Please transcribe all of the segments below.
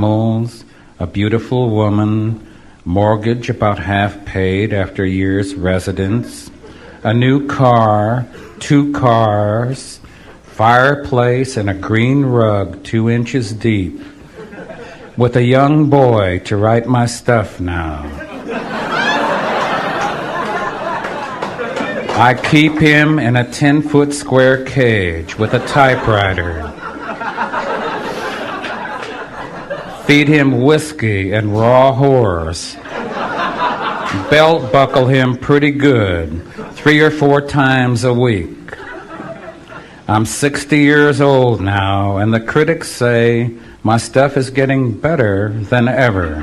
a beautiful woman, mortgage about half paid after years residence, a new car, two cars, fireplace, and a green rug two inches deep, with a young boy to write my stuff now. I keep him in a 10 foot square cage with a typewriter. Feed him whiskey and raw horse. Belt buckle him pretty good, three or four times a week. I'm 60 years old now, and the critics say my stuff is getting better than ever.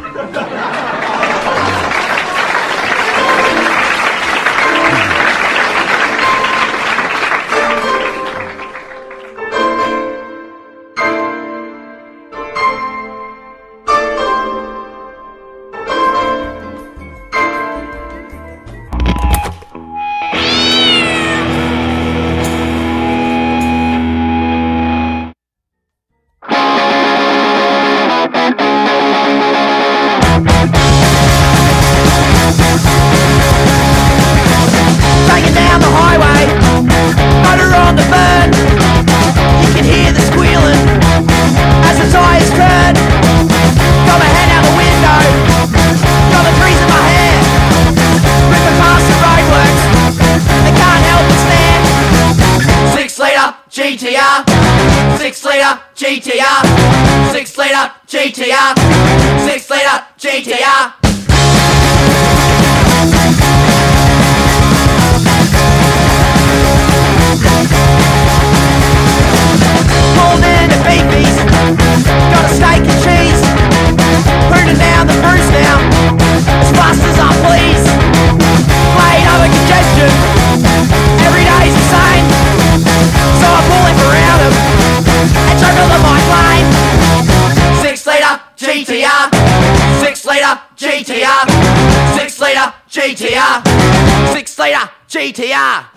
Meter.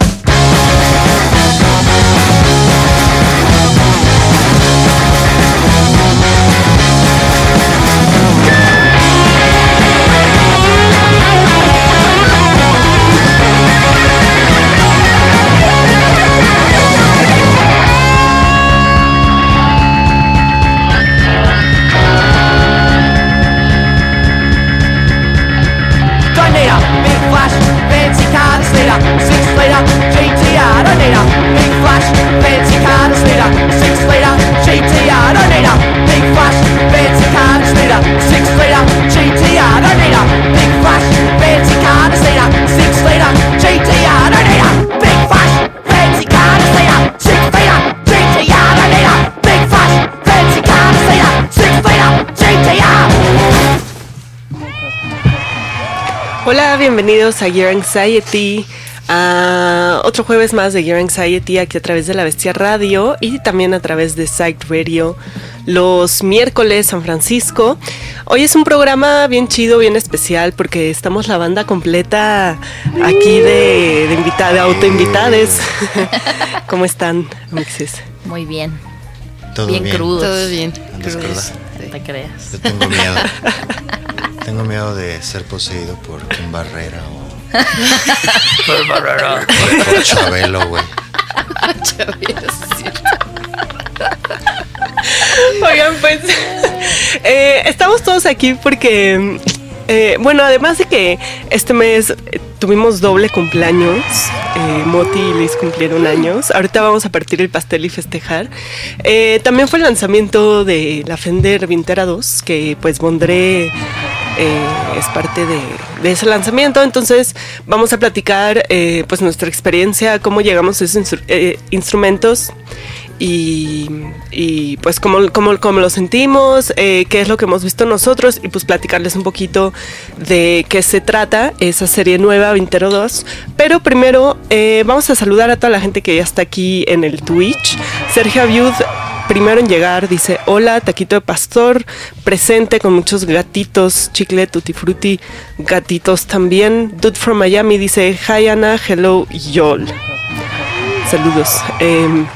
Bienvenidos a Gear Anxiety, a otro jueves más de Gear Anxiety aquí a través de la Bestia Radio y también a través de Site Radio los miércoles San Francisco. Hoy es un programa bien chido, bien especial porque estamos la banda completa aquí de, de, invita, de autoinvitades. ¿Cómo están, Mixes? Muy bien. Todo bien, bien. crudos. Todo bien. Crudos. No te creas. Yo tengo miedo. Tengo miedo de ser poseído por un barrera o. por barrera. Por, por Chabelo, güey. Chabelo, sí. Oigan, pues. Eh, estamos todos aquí porque. Eh, bueno, además de que este mes tuvimos doble cumpleaños, eh, Moti y Liz cumplieron años. Ahorita vamos a partir el pastel y festejar. Eh, también fue el lanzamiento de la Fender Vintera 2, que pues Bondré eh, es parte de, ese lanzamiento. Entonces vamos a platicar eh, pues nuestra experiencia, cómo llegamos a esos instru instrumentos y, pues cómo, cómo, cómo lo sentimos, qué es lo que hemos visto nosotros y pues platicarles un poquito de qué se trata esa serie nueva Vintero 2. Pero primero vamos a saludar a toda la gente que ya está aquí en el Twitch. Sergio Aviud primero en llegar dice, hola, taquito de pastor, presente con muchos gatitos, chicle, tutti frutti, gatitos también. Dude from Miami dice, hi Ana, hello, yol. Saludos. Eh,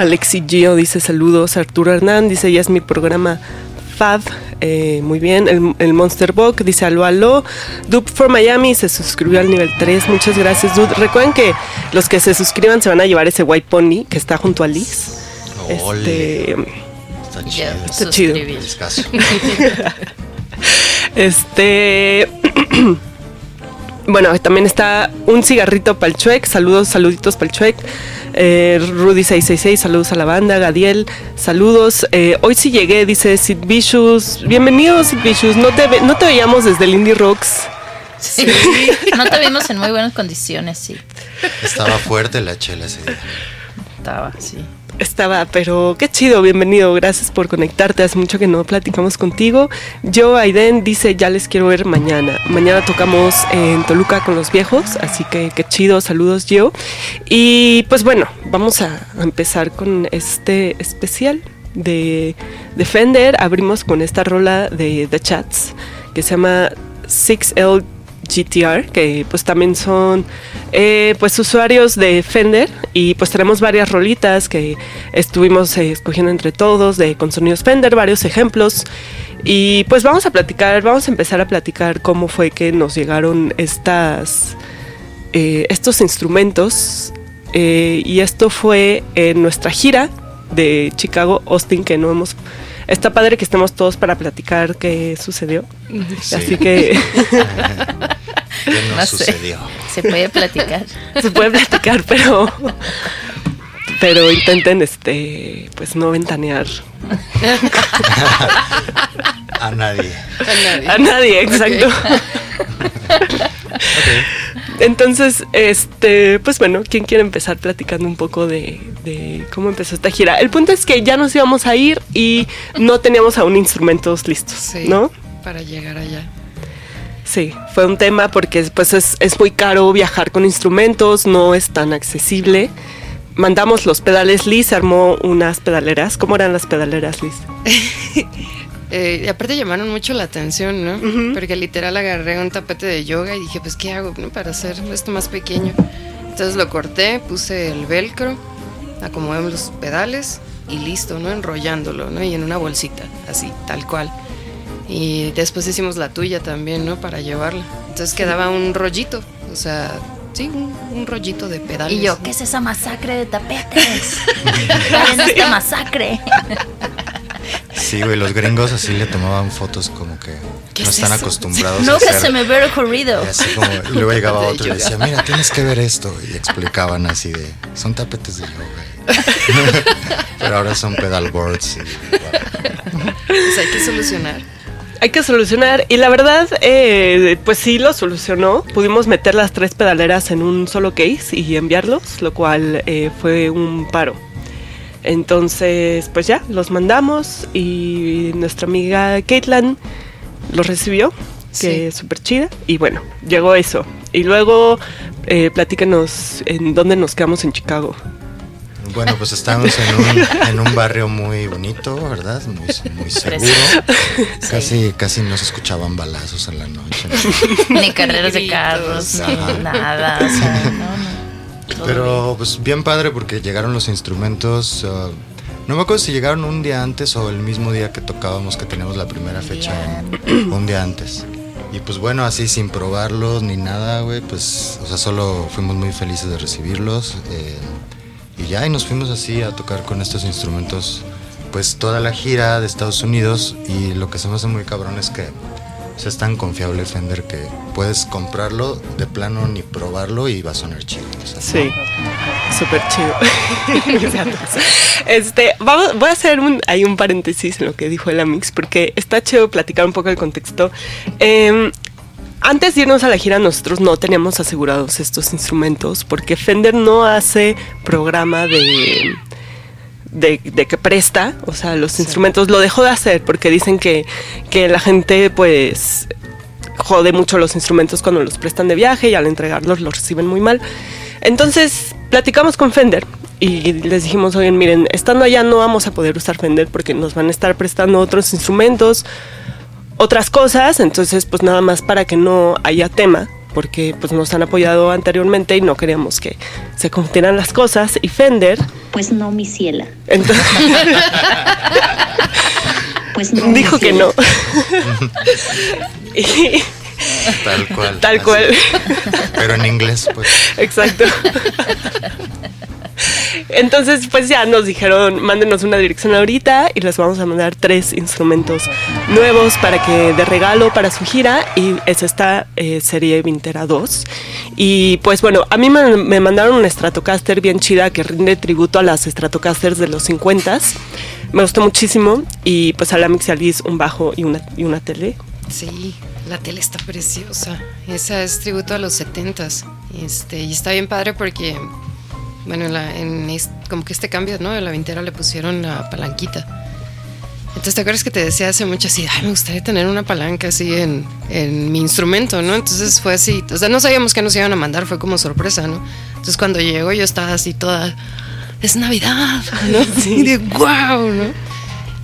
Alexi Gio dice saludos. Arturo Hernán dice, ya es mi programa Fab, eh, muy bien. El, el Monster Book dice aló, aló. Dupe for Miami se suscribió al nivel 3. Muchas gracias, Dude. Recuerden que los que se suscriban se van a llevar ese White Pony que está junto a Liz. Ole. Este, Está chido. Está chido. este. Bueno, también está un cigarrito para el Chuec. Saludos, saluditos para el Chuec. Eh, Rudy666, saludos a la banda. Gadiel, saludos. Eh, hoy sí llegué, dice Sid Vicious. Bienvenido, Sid Vicious. No te, ve- no te veíamos desde el Indie Rocks. Sí. No te vimos en muy buenas condiciones, sí. Estaba fuerte la chela ese día. Estaba, sí. Estaba, pero qué chido, bienvenido, gracias por conectarte, hace mucho que no platicamos contigo. Yo, Aiden, dice, ya les quiero ver mañana. Mañana tocamos en Toluca con los viejos, así que qué chido, saludos yo. Y pues bueno, vamos a empezar con este especial de Defender. Abrimos con esta rola de The Chats que se llama 6L GTR, que pues también son eh, pues usuarios de Fender. Y pues tenemos varias rolitas que estuvimos eh, escogiendo entre todos de con sonidos Fender, varios ejemplos. Y pues vamos a platicar, vamos a empezar a platicar cómo fue que nos llegaron estas eh, estos instrumentos. Y esto fue en nuestra gira de Chicago Austin que no hemos está padre que estemos todos para platicar qué sucedió Sí. así que ¿Qué nos No sé. sucedió? Se puede platicar. se puede platicar, pero pero intenten este pues no ventanear A nadie. a nadie, exacto. Entonces, este, pues bueno, ¿quién quiere empezar platicando un poco de, de cómo empezó esta gira? El punto es que ya nos íbamos a ir y no teníamos aún instrumentos listos, Sí, ¿no? para llegar allá. Sí, fue un tema porque pues es, es muy caro viajar con instrumentos, no es tan accesible. Mandamos los pedales, Liz armó unas pedaleras. ¿Cómo eran las pedaleras, Liz? Eh, y aparte llamaron mucho la atención, ¿no? Ujú. Porque literal agarré un tapete de yoga y dije, pues, ¿qué hago no? para hacer esto más pequeño? Entonces lo corté, puse el velcro, acomodé los pedales y listo, ¿no? Enrollándolo, ¿no? Y en una bolsita, así, tal cual. Y después hicimos la tuya también, ¿no? Para llevarla. Entonces quedaba un rollito, o sea, sí, un, un rollito de pedales. Y yo, ¿no? ¿qué es esa masacre de tapetes? ¿Cuál es esta masacre? Sí, güey, los gringos así le tomaban fotos como que ¿Qué no es están eso? acostumbrados a Nunca hacer. se me hubiera ocurrido. Y así como, y luego llegaba otro y decía, mira, tienes que ver esto. Y explicaban así de, son tapetes de yoga. Pero ahora son pedalboards. Y, Pues hay que solucionar. Hay que solucionar y la verdad, eh, pues sí lo solucionó. Pudimos meter las tres pedaleras en un solo case y enviarlos, lo cual eh, fue un paro. Entonces, pues ya, los mandamos y nuestra amiga Caitlin los recibió, que Sí. es súper chida. Y bueno, llegó eso. Y luego, eh, platícanos en dónde nos quedamos en Chicago. Bueno, pues estábamos en un, en un barrio muy bonito, ¿verdad? Muy, muy seguro. Casi, casi no se escuchaban balazos en la noche. Ni carreras de carros, nada. O sea, no, no. Pero pues bien padre porque llegaron los instrumentos. uh, no me acuerdo si llegaron un día antes o el mismo día que tocábamos, que teníamos la primera fecha, en- un día antes. Y pues bueno, así sin probarlos ni nada, güey, pues, o sea, solo fuimos muy felices de recibirlos. eh, y ya, y nos fuimos así a tocar con estos instrumentos, pues toda la gira de Estados Unidos. Y lo que se me hace muy cabrón es que o sea, es tan confiable Fender que puedes comprarlo de plano ni probarlo y va a sonar chido. o sea, Sí, súper chido. Este, vamos, voy a hacer un, hay un paréntesis en lo que dijo el Amix, porque está chido platicar un poco el contexto. Eh, antes de irnos a la gira, nosotros no teníamos asegurados estos instrumentos, porque Fender no hace programa de. De, de que presta, o sea, los instrumentos lo dejó de hacer porque dicen que, que la gente pues jode mucho los instrumentos cuando los prestan de viaje y al entregarlos los reciben muy mal. Entonces platicamos con Fender y les dijimos, oigan, miren, estando allá no vamos a poder usar Fender porque nos van a estar prestando otros instrumentos, otras cosas, entonces pues nada más para que no haya tema, porque pues nos han apoyado anteriormente y no queríamos que se confundieran las cosas y Fender, Pues no, mi ciela. entonces, Pues no. dijo que no. Y- Tal cual. tal así. cual. Pero en inglés, pues. Exacto. Entonces, pues ya nos dijeron, mándenos una dirección ahorita y les vamos a mandar tres instrumentos nuevos para que de regalo para su gira y es esta eh, serie Vintera 2. Y pues bueno, a mí me, mandaron una Stratocaster bien chida que rinde tributo a las Stratocasters de los 50s. Me gustó muchísimo y pues a la Mix y a Liz un bajo y una, y una tele. Sí, la tele está preciosa. Esa es tributo a los setentas. Este, y está bien padre porque, bueno, en la- en es- como que este cambio, ¿no? De la vintera le pusieron la palanquita. Entonces, ¿te acuerdas que te decía hace mucho así, ay, me gustaría tener una palanca así en, en mi instrumento, ¿no? Entonces fue así, o sea, no sabíamos qué nos iban a mandar, fue como sorpresa, ¿no? Entonces cuando llegó yo estaba así toda, es Navidad, ¿no? Y de wow, ¿no?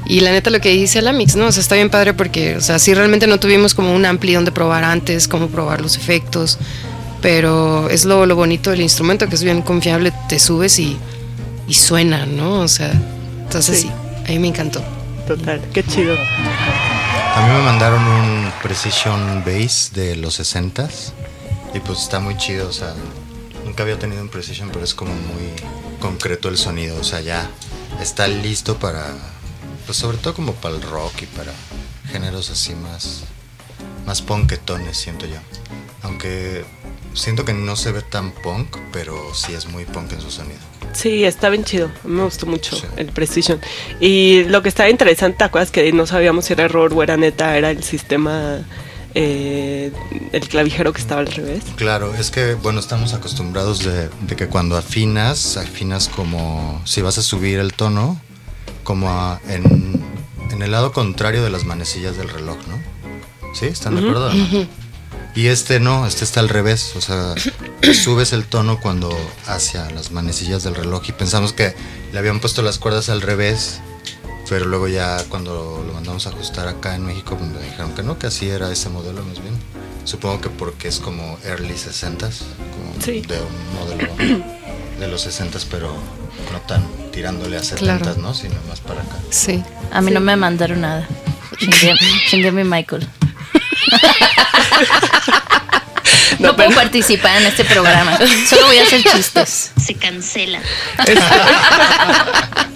Y la neta lo que dice la mix, ¿no? O sea, está bien padre porque, o sea, sí realmente no tuvimos como un ampli donde probar antes, cómo probar los efectos, pero es lo, lo bonito del instrumento, que es bien confiable, te subes y, y suena, ¿no? O sea, entonces Sí. sí, a mí me encantó. Total, qué chido. A mí me mandaron un Precision Bass de los 60s y pues está muy chido, o sea, nunca había tenido un Precision, pero es como muy concreto el sonido, o sea, ya está listo para, pues sobre todo como para el rock y para géneros así más, más punketones, siento yo. Aunque siento que no se ve tan punk, pero sí es muy punk en su sonido. Sí, está bien chido. Me gustó mucho Sí. el Precision. Y lo que estaba interesante, ¿te acuerdas que no sabíamos si era error o era neta? Era el sistema, eh, el clavijero que estaba al revés. Claro, es que, bueno, estamos acostumbrados de, de que cuando afinas, afinas como si vas a subir el tono, como a- en, en el lado contrario de las manecillas del reloj, ¿no? ¿Sí? ¿Están de acuerdo? o no? Y este no, este está al revés, o sea, subes el tono cuando hacia las manecillas del reloj y pensamos que le habían puesto las cuerdas al revés, pero luego ya cuando lo mandamos a ajustar acá en México pues, me dijeron que no, que así era ese modelo más bien. Supongo que porque es como early 60s, como Sí. de un modelo de los 60s, pero no tan tirándole a 70s, Claro. ¿no? Sino más para acá. Sí. A mí no me mandaron nada. Chingué, chingué mi Michael. No, puedo participar en este programa. Solo voy a hacer chistes. Se cancela.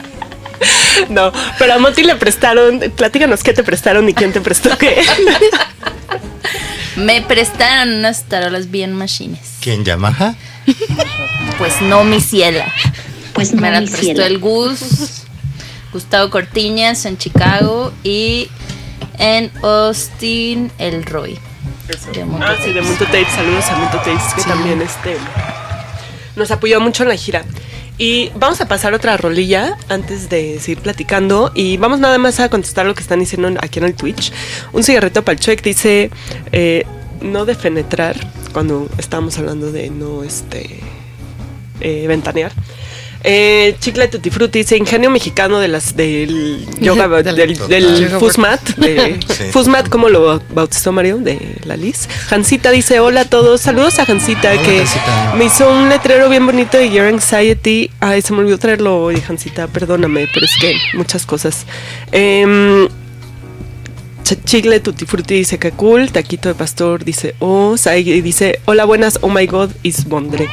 No, pero a Moti le prestaron, platícanos qué te prestaron y quién te prestó qué. Me prestaron unas tarolas bien machines. ¿Quién, Yamaha? Pues no mi ciela. Pues Me no, mi prestó el Gus, Gustavo Cortiñas en Chicago y en Austin el Roy. De Ah, sí, de Tapes. Saludos a Monto Tapes, que Sí. también este, nos apoyó mucho en la gira. Y vamos a pasar otra rolilla antes de seguir platicando. Y vamos nada más a contestar lo que están diciendo aquí en el Twitch. Un cigarrito para el Chuec dice: eh, No de fenetrar, cuando estábamos hablando de no este eh, ventanear. Eh, Chicle Tutti Frutti dice ingenio mexicano de las del yoga Del- del, del Fusmat de Sí. Fusmat como lo bautizó Mario de la Liz. Hansita dice hola a todos saludos a Hansita Hola, que Hansita. me hizo un letrero bien bonito de Your Anxiety ay se me olvidó traerlo hoy Hansita perdóname pero es que muchas cosas. Em, Ch- Chicle Tutti Frutti dice que cool Taquito de Pastor dice oh Saigi dice hola buenas oh my god is Bondre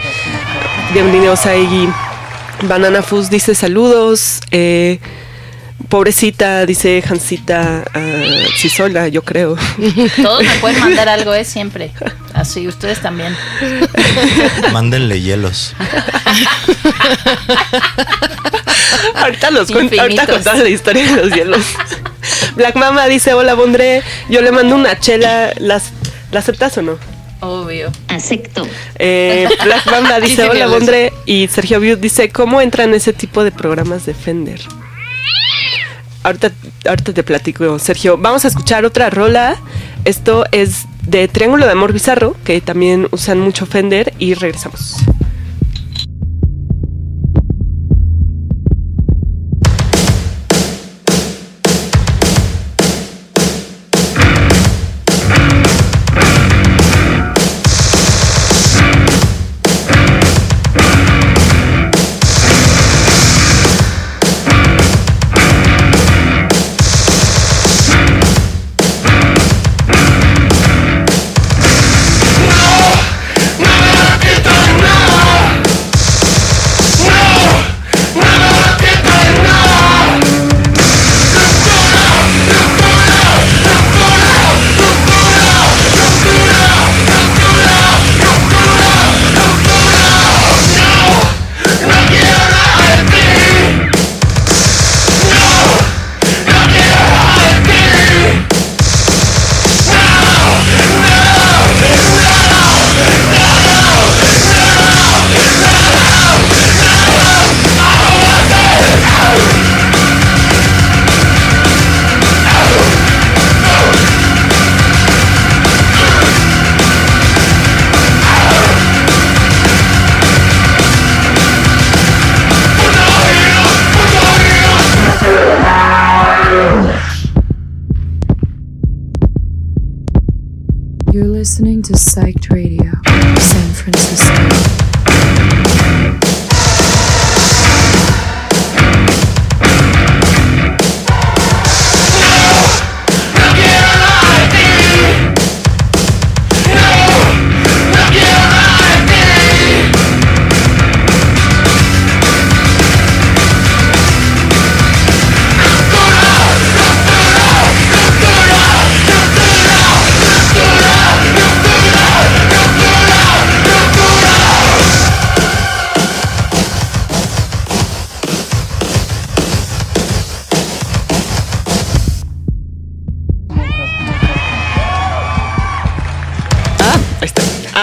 bienvenido Saigi Banana Fuzz dice saludos. Eh, pobrecita, dice Hansita, ah, sí sola, yo creo. Todos me pueden mandar algo, es siempre. Así, ustedes también. Mándenle hielos. ahorita los cuento, ahorita contamos la historia de los hielos. Black Mama dice, hola Bondre, yo le mando una chela, ¿las, ¿la aceptas o no? Obvio. Acepto. Eh, Black dice, hola Bondre, y Sergio Viud dice, ¿cómo entran ese tipo de programas de Fender? Ahorita, ahorita te platico, Sergio. Vamos a escuchar otra rola. Esto es de Triángulo de Amor Bizarro, que también usan mucho Fender, y regresamos.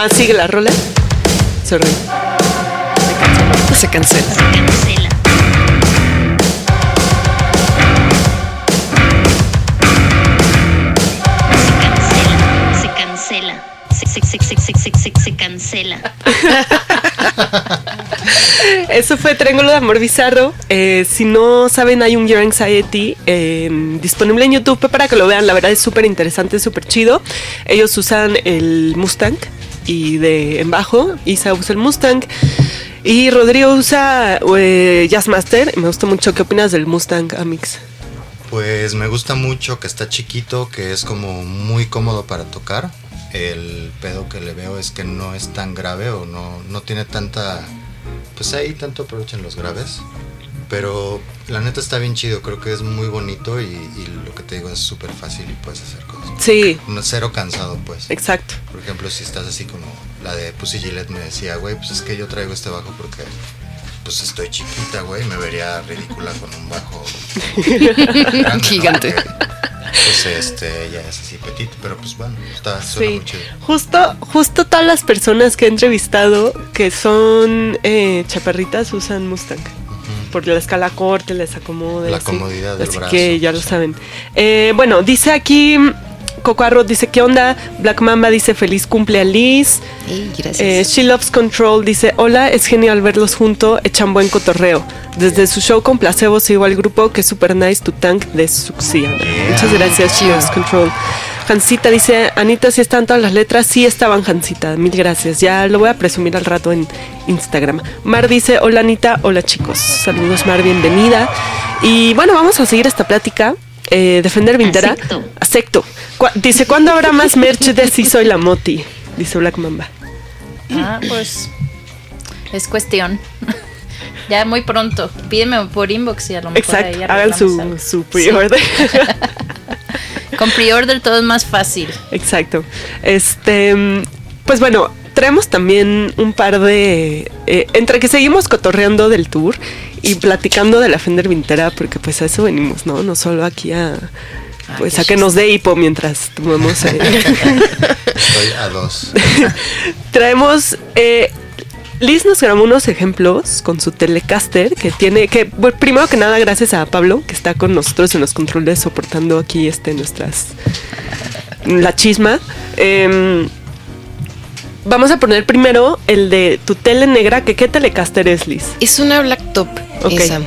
Ah, sigue la rola. Sorry. Se cancela. Cancela. Se cancela. Se, se, se, se, se, se, se, se cancela. Eso fue Triángulo de Amor Bizarro. Eh, si no saben, hay un Your Anxiety eh, disponible en YouTube para que lo vean. La verdad es súper interesante, súper chido. Ellos usan el Mustang y de en bajo. Isa usa el Mustang. Y Rodrigo usa eh, Jazzmaster. Me gusta mucho. ¿Qué opinas del Mustang, Amix? Pues me gusta mucho que está chiquito, que es como muy cómodo para tocar. El pedo que le veo es que no es tan grave o no, no tiene tanta... Pues ahí tanto aprovechan los graves. Pero la neta está bien chido, creo que es muy bonito y, y lo que te digo es súper fácil y puedes hacer cosas. Sí, cero cansado pues. exacto. Por ejemplo, si estás así como la de Pussy Gillette me decía, güey, pues es que yo traigo este bajo porque pues estoy chiquita, güey, me vería ridícula con un bajo. Gigante. Pues este, ella es así petit, pero pues bueno, está suena Sí, muy chido. justo, justo todas las personas que he entrevistado que son eh, chaparritas usan Mustang. Porque la escala corte les acomoda. La así. comodidad del Así brazo, que ya lo sí. saben. Eh, bueno, dice aquí Coco Arroz, dice, ¿qué onda? Black Mamba dice, feliz cumple a Liz. Gracias. Eh, She Loves Control dice, hola, es genial verlos juntos, echan buen cotorreo. Desde su show con placebo sigo al grupo que es super nice tu tank de Suxiana. Muchas gracias, She Loves Control. Hansita dice, Anita, si están todas las letras, sí estaban Hansita, mil gracias. Ya lo voy a presumir al rato en Instagram. Mar dice, hola Anita, hola chicos. Saludos Mar, bienvenida. Y bueno, vamos a seguir esta plática. Eh, Defender Vintera. Acepto. Acepto. Cu- dice, ¿cuándo habrá más merch de Si Soy la Moti? Dice Black Mamba. Ah, pues es cuestión. ya muy pronto. Pídeme por inbox y a lo mejor ahí Exacto, hagan su, algo. su pre-order. Sí, Con pre-order todo es más fácil. Exacto. Este, mm, pues bueno, traemos también un par de. eh, entre que seguimos cotorreando del tour y platicando de la Fender Vintera, porque pues a eso venimos, ¿no? No solo aquí a. Pues qué a que nos dé hipo mientras tomamos. eh, Estoy a dos. traemos. eh, Liz nos grabó unos ejemplos con su Telecaster que tiene que bueno, primero que nada gracias a Pablo que está con nosotros en los controles soportando aquí este nuestras la chisma. Em, vamos a poner primero el de tu tele negra que qué Telecaster es Liz. Es una blacktop Esa.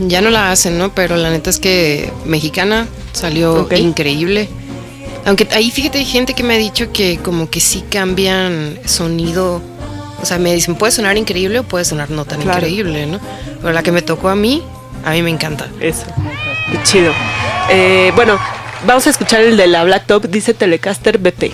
Ya no la hacen, ¿no? Pero la neta es que mexicana salió increíble. Aunque ahí fíjate, hay gente que me ha dicho que como que sí cambian sonido. O sea, me dicen, puede sonar increíble o puede sonar no tan Claro. increíble, ¿no? Pero la que me tocó a mí, a mí me encanta. Eso. Qué chido. Eh, bueno, vamos a escuchar el de la Blacktop dice Telecaster BP.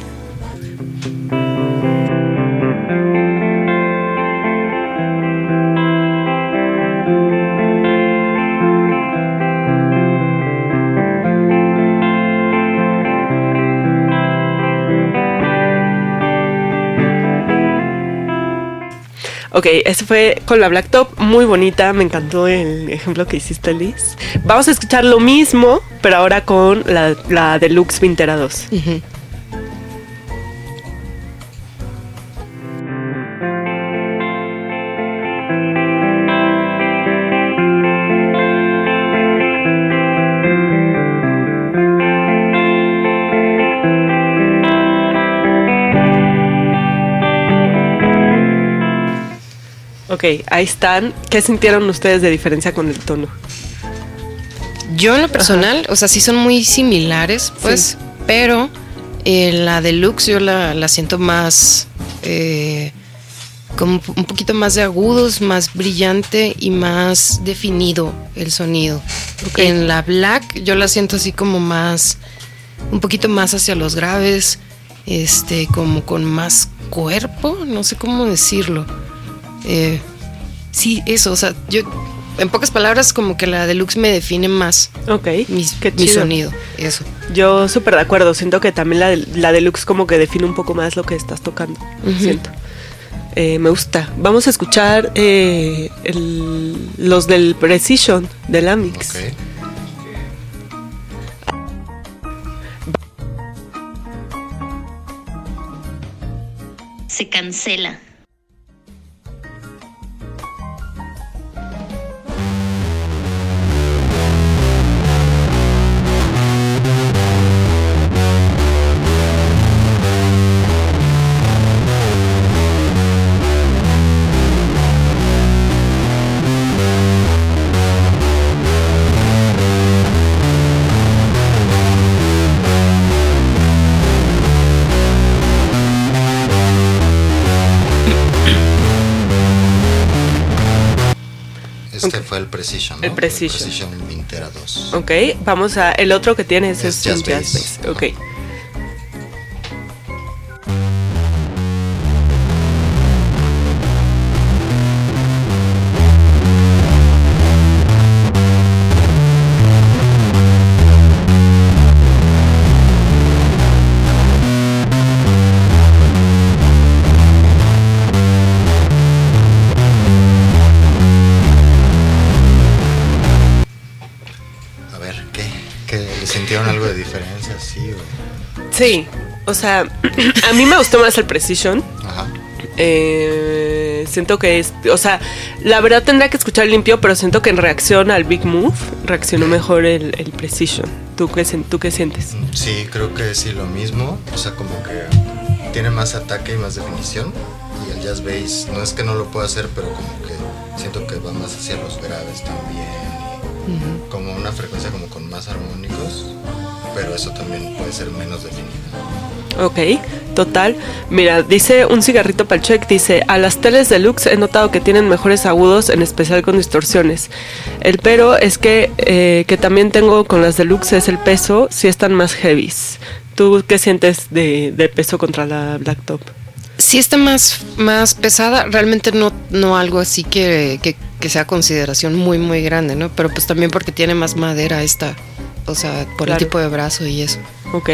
Ok, ese fue con la Blacktop, muy bonita, me encantó el ejemplo que hiciste Liz. Vamos a escuchar lo mismo, pero ahora con la, Deluxe Vintera 2. Ujú. Ok, ahí están. ¿Qué sintieron ustedes de diferencia con el tono? Yo en lo personal, o sea, sí son muy similares, pues, pero Eh, la deluxe yo la, la siento más, eh, como un poquito más de agudos, más brillante y más definido el sonido. En la black yo la siento así como más, un poquito más hacia los graves, este, como con más cuerpo, no sé cómo decirlo. Eh, sí, eso, o sea, yo, en pocas palabras, como que la deluxe me define más Ok. mi, Qué mi chido. sonido, eso. Yo súper de acuerdo. Siento que también la, del- la deluxe como que define un poco más lo que estás tocando. Ujú. Siento. Eh, me gusta. Vamos a escuchar eh, el- los del Precision, del Amix. Ok. Se cancela. Fue el Precision, ¿no? El Precision. Precision Vintera 2. Ok, vamos a. El otro que tienes es, Es un jazz jazz bass. bass. Ok. Sí, o sea, a mí me gustó más el Precision. Ajá. Eh, siento que es, o sea, la verdad tendría que escuchar limpio, pero siento que en reacción al Big Move reaccionó mejor el, el Precision. ¿Tú qué, sen- ¿Tú qué sientes? Sí, creo que sí, lo mismo. O sea, como que tiene más ataque y más definición. Y el jazz bass, no es que no lo pueda hacer, pero como que siento que va más hacia los graves también. y Como una frecuencia como con más armónicos. Pero eso también puede ser menos definido. Ok, total. Mira, dice un cigarrito Palchek, dice, a las teles deluxe he notado que tienen mejores agudos, en especial con distorsiones. El pero es que, eh, que también tengo con las deluxe es el peso, si están más heavies. ¿Tú qué sientes de, de peso contra la Blacktop? Sí está más, más pesada, realmente no, no algo así que, que, que sea consideración muy, muy grande, ¿no? Pero pues también porque tiene más madera esta, o sea, por Claro. el tipo de brazo y eso. Ok.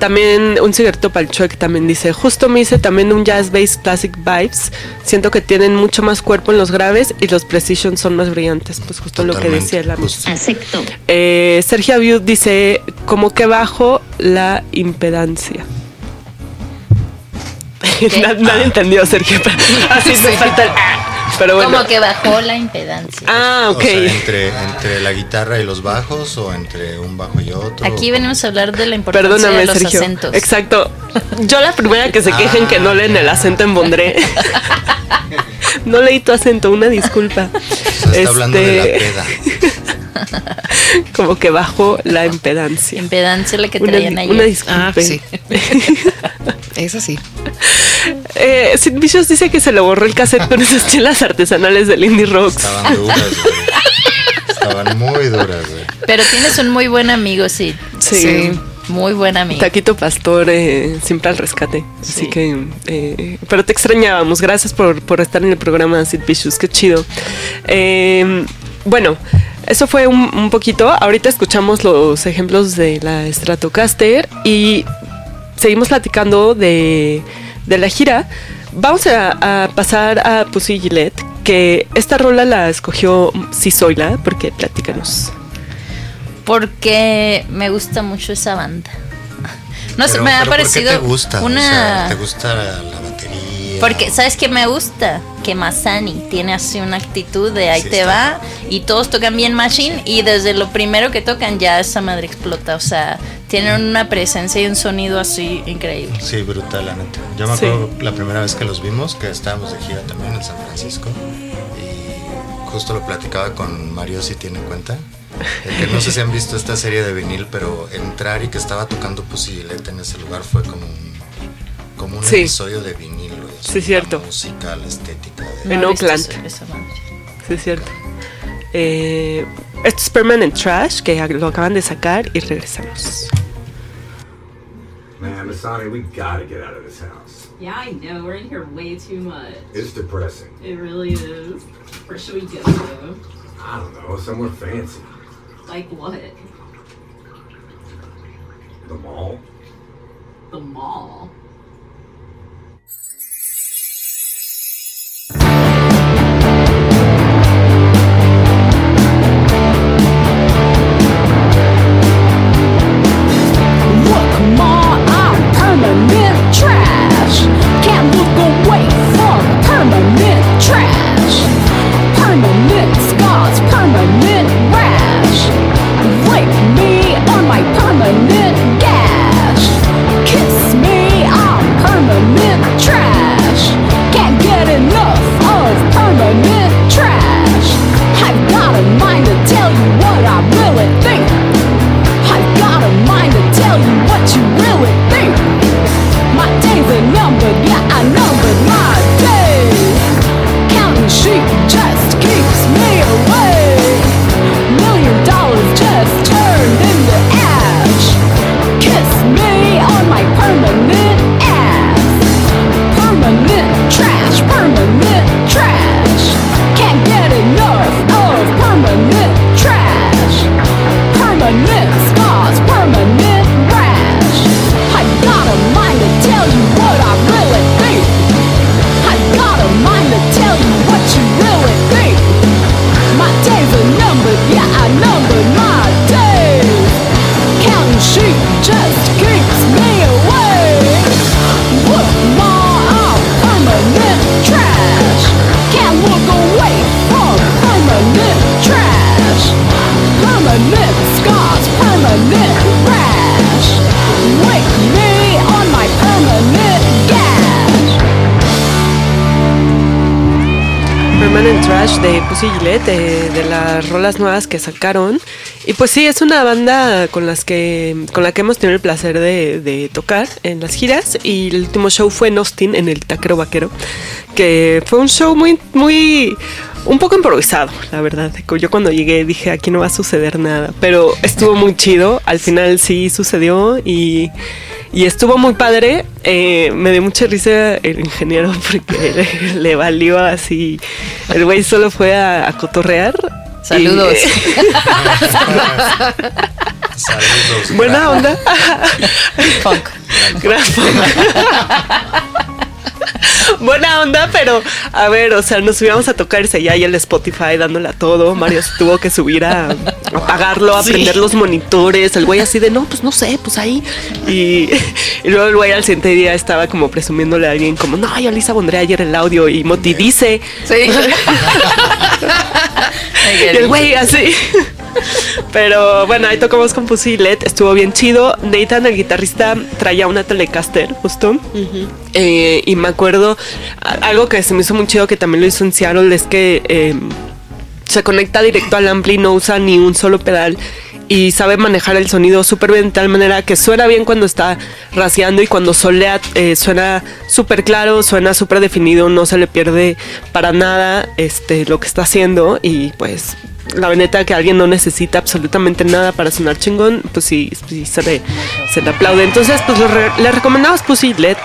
También un cigarrito Palchuec también dice, justo me hice también un jazz bass classic vibes. Siento que tienen mucho más cuerpo en los graves y los precision son más brillantes. Pues justo lo que decía la justo. Acepto. Eh, Sergio Abiud dice, como que bajo la impedancia. Na- Nadie entendió, Sergio. Así me falta el... Pero bueno. Como que bajó la impedancia. Ah, ok. O sea, entre, entre la guitarra y los bajos o entre un bajo y otro. Aquí venimos a hablar de la importancia Perdóname, de los Sergio. acentos. Exacto. Yo la primera que se quejen que no leen el acento en Bondré. no leí tu acento, una disculpa. O sea, está hablando de la Este, peda. Como que bajo la impedancia. Impedancia la que Una, traían di- ayer. una disculpa. Ah, sí. Es así. Eh, Sid Vicious dice que se le borró el cassette con esas chelas artesanales del Indie Rocks. Estaban duras, güey. Estaban muy duras, güey. Pero tienes un muy buen amigo, sí. Sí. Muy buen amigo. Taquito Pastor, eh, siempre al rescate. Así Sí. que, eh, pero te extrañábamos. Gracias por, por estar en el programa, Sid Vicious. Qué chido. Eh, bueno, eso fue un, un poquito. Ahorita escuchamos los ejemplos de la Stratocaster y seguimos platicando de, de la gira. Vamos a, a pasar a Pussy Gillette, que esta rola la escogió Cisoila, porque platícanos. Porque me gusta mucho esa banda. No sé, Pero- me ha pero ¿por qué parecido te gusta? O una... sea, ¿Te gusta la, la batería? Porque, ¿sabes qué me gusta? Que Masani tiene así una actitud de ahí Sí, te está. va y todos tocan bien Machine y desde lo primero que tocan ya esa madre explota. O sea, tienen una presencia y un sonido así increíble. Sí, brutal, la neta. Yo me Sí. acuerdo la primera vez que los vimos, que estábamos de gira también en San Francisco. Y justo lo platicaba con Mario, si tiene cuenta. El que no sé si han visto esta serie de vinil, pero entrar y que estaba tocando Pussy Gillette en ese lugar fue como un, como un Sí. episodio de vinil. Sí, La cierto. música, la estética. de- En Oakland. Sí, es cierto. Eh, esto es Permanent Trash, que lo acaban de sacar y regresamos. Man, Masani, we gotta get out of this house. Yeah, I know. We're in here way too much. It's depressing. It really is. Where should we go though? I don't know, somewhere fancy. Like what? The mall? The mall. Permanent scars, permanent rash. Wake me on my permanent gash. Permanent Trash de Pussy Gillette, de, de las rolas nuevas que sacaron. Y pues sí, es una banda con las que con la que hemos tenido el placer de, de tocar en las giras. Y el último show fue en Austin, en el Taquero Vaquero, que fue un show muy, muy, un poco improvisado, la verdad. Yo cuando llegué dije, aquí no va a suceder nada. Pero estuvo muy chido, al final sí sucedió y... Y estuvo muy padre. eh, me dio mucha risa el ingeniero porque le, le valió así. El güey solo fue a, a cotorrear. y- Saludos. Saludos. Buena onda. Funk. Gran Buena onda, pero a ver, o sea, nos subíamos a tocarse ya y el Spotify dándole a todo. Mario se tuvo que subir a, a apagarlo, a Sí. prender los monitores. El güey así de, no, pues no sé, pues ahí. Y, y luego el güey al siguiente día estaba como presumiéndole a alguien, como, no, yo Lisa pondré ayer el audio y Moti dice. Sí. Y el güey así. Pero bueno, ahí tocamos con Pussy LED, estuvo bien chido. Nathan, el guitarrista, traía una Telecaster, justo. Eh, y me acuerdo, algo que se me hizo muy chido que también lo hizo en Seattle es que eh, se conecta directo al ampli, no usa ni un solo pedal. Y sabe manejar el sonido súper bien de tal manera que suena bien cuando está raseando y cuando solea eh, suena súper claro, suena súper definido, no se le pierde para nada este, lo que está haciendo. Y pues la neta que alguien no necesita absolutamente nada para sonar chingón, pues sí, sí se, le, se le aplaude. Entonces, pues re- le recomendamos Pussy LED.